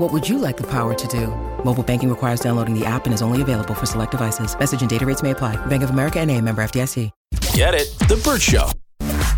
What would you like the power to do? Mobile banking requires downloading the app and is only available for select devices. Message and data rates may apply. Bank of America and a member FDIC. Get it? The Bert Show.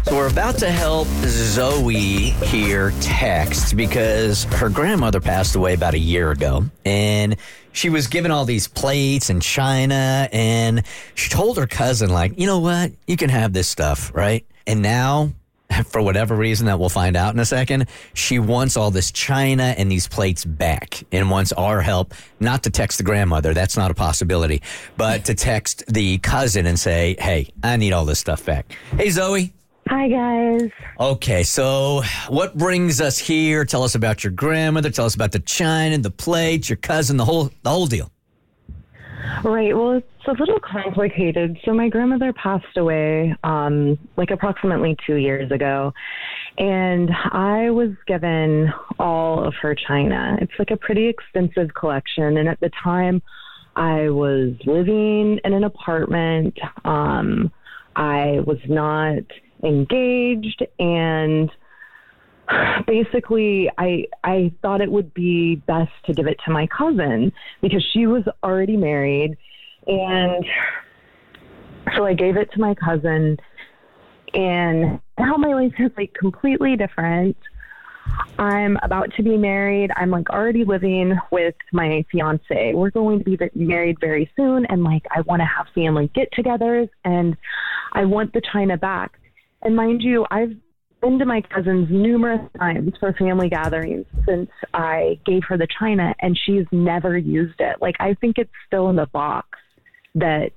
So we're about to help Zoe here text because her grandmother passed away about a year ago. And she was given all these plates and china. And she told her cousin, like, you know what? You can have this stuff, right? And now for whatever reason that we'll find out in a second, she wants all this china and these plates back and wants our help not to text the grandmother. That's not a possibility, but to text the cousin and say, Hey, I need all this stuff back. Hey, Zoe. Hi, guys. Okay, so what brings us here? Tell us about your grandmother. Tell us about the china, and the plates, your cousin, the whole the whole deal. Right. Well, it's a little complicated. So my grandmother passed away um, like approximately two years ago, and I was given all of her china. It's like a pretty extensive collection, and at the time, I was living in an apartment. Um, I was not engaged, and basically I I thought it would be best to give it to my cousin because she was already married and so I gave it to my cousin and now my life is like completely different. I'm about to be married. I'm like already living with my fiance. We're going to be married very soon and like I want to have family get-togethers and I want the china back. And mind you, I've been to my cousin's numerous times for family gatherings since I gave her the china, and she's never used it. Like, I think it's still in the box that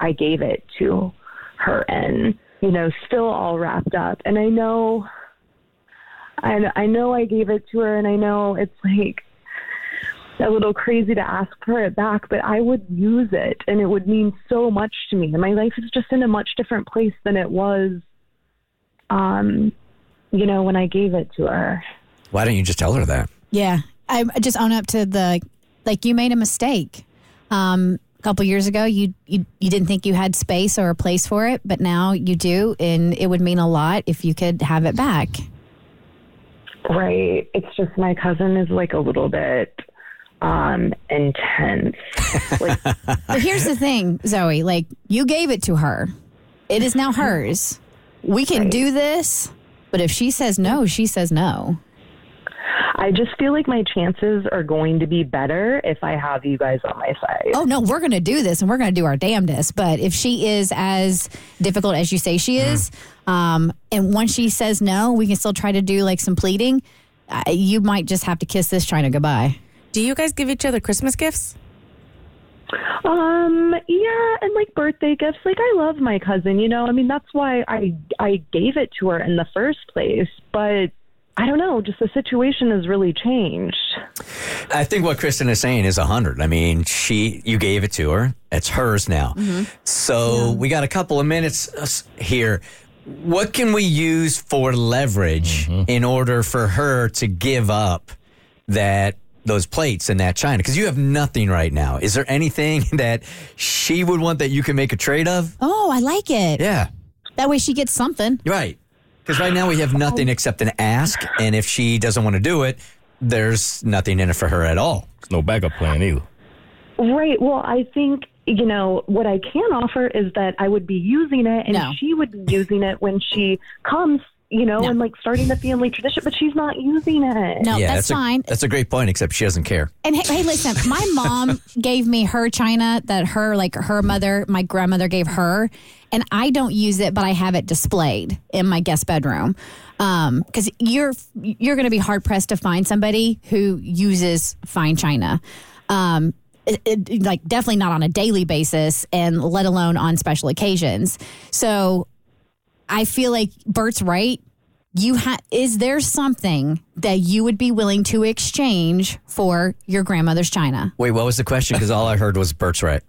I gave it to her in, you know, still all wrapped up. And I know, I, I know I gave it to her, and I know it's like, a little crazy to ask for it back, but I would use it and it would mean so much to me. And my life is just in a much different place than it was um, you know, when I gave it to her. Why don't you just tell her that? Yeah, I just own up to the like you made a mistake. Um, a couple years ago, you, you you didn't think you had space or a place for it, but now you do, and it would mean a lot if you could have it back. Right. It's just my cousin is like a little bit um intense. Like, but here's the thing, Zoe. Like you gave it to her, it is now hers. We can Right. do this, but if she says no, she says no. I just feel like my chances are going to be better if I have you guys on my side. Oh no, we're going to do this and we're going to do our damnedest. But if she is as difficult as you say she is, um, and once she says no, we can still try to do like some pleading. Uh, you might just have to kiss this China goodbye. Do you guys give each other Christmas gifts? Um, yeah, and like birthday gifts. Like I love my cousin, you know. I mean, that's why I I gave it to her in the first place, but I don't know, just the situation has really changed. I think what Kristen is saying is a hundred. I mean, she you gave it to her; it's hers now. So we got a couple of minutes uh, here. What can we use for leverage in order for her to give up that those plates and that china? Because you have nothing right now. Is there anything that she would want that you can make a trade of? Oh, I like it. Yeah, That way she gets something. right. Because right now we have nothing oh. except an ask, and if she doesn't want to do it, there's nothing in it for her at all. There's no backup plan either. Right. Well, I think you know what I can offer is that I would be using it, and No. she would be using it when she comes. You know, No. and like starting the family tradition, but she's not using it. No, yeah, that's, a, fine. That's a great point, except she doesn't care. And hey, hey, listen, my mom gave me her china that her like her mother, my grandmother gave her, and I don't use it, but I have it displayed in my guest bedroom. Um, because you're you're going to be hard pressed to find somebody who uses fine china. Um, it, it- like definitely not on a daily basis, and let alone on special occasions. So I feel like Bert's right. You ha- is there something that you would be willing to exchange for your grandmother's china? Wait, what was the question? Because all I heard was Bert's right.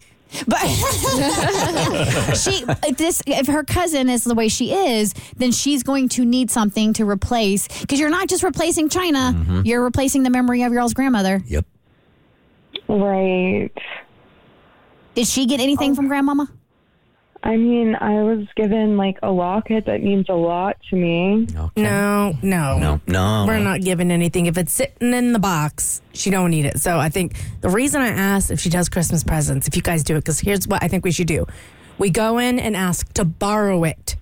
But she, if this, if her cousin is the way she is, then she's going to need something to replace. Because you're not just replacing china; mm-hmm. you're replacing the memory of your all's grandmother. Yep. Right. Did she get anything oh. from grandmama? I mean, I was given like a locket that means a lot to me. Okay. No, no, No, no. We're not giving anything. If it's sitting in the box, she don't need it. So I think the reason I asked if she does Christmas presents, if you guys do it, because here's what I think we should do: we go in and ask to borrow it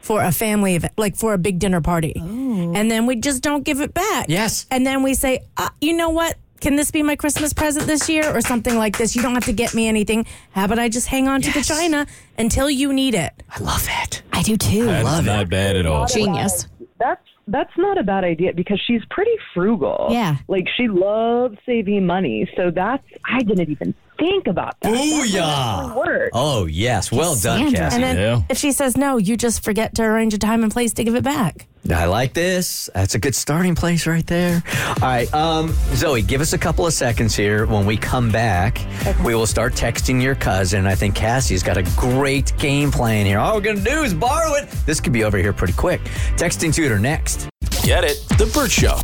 for a family event, like for a big dinner party, and then we just don't give it back. Yes. and then we say, uh, you know what? Can this be my Christmas present this year or something like this? You don't have to get me anything. How about I just hang on to the china until you need it? I love it. I do too. That's not bad at all. Genius. That's that's not a bad idea because she's pretty frugal. Yeah. Like she loves saving money. So that's I didn't even think about that. That would Booyah. work. Oh, yes. Well done, Cassandra. Cassie. And then Yeah. if she says no, you just forget to arrange a time and place to give it back. I like this. That's a good starting place right there. All right, um, Zoe, give us a couple of seconds here. When we come back, we will start texting your cousin. I think Cassie's got a great game plan here. All we're going to do is borrow it. This could be over here pretty quick. Texting tutor next. Get it? The Bert Show.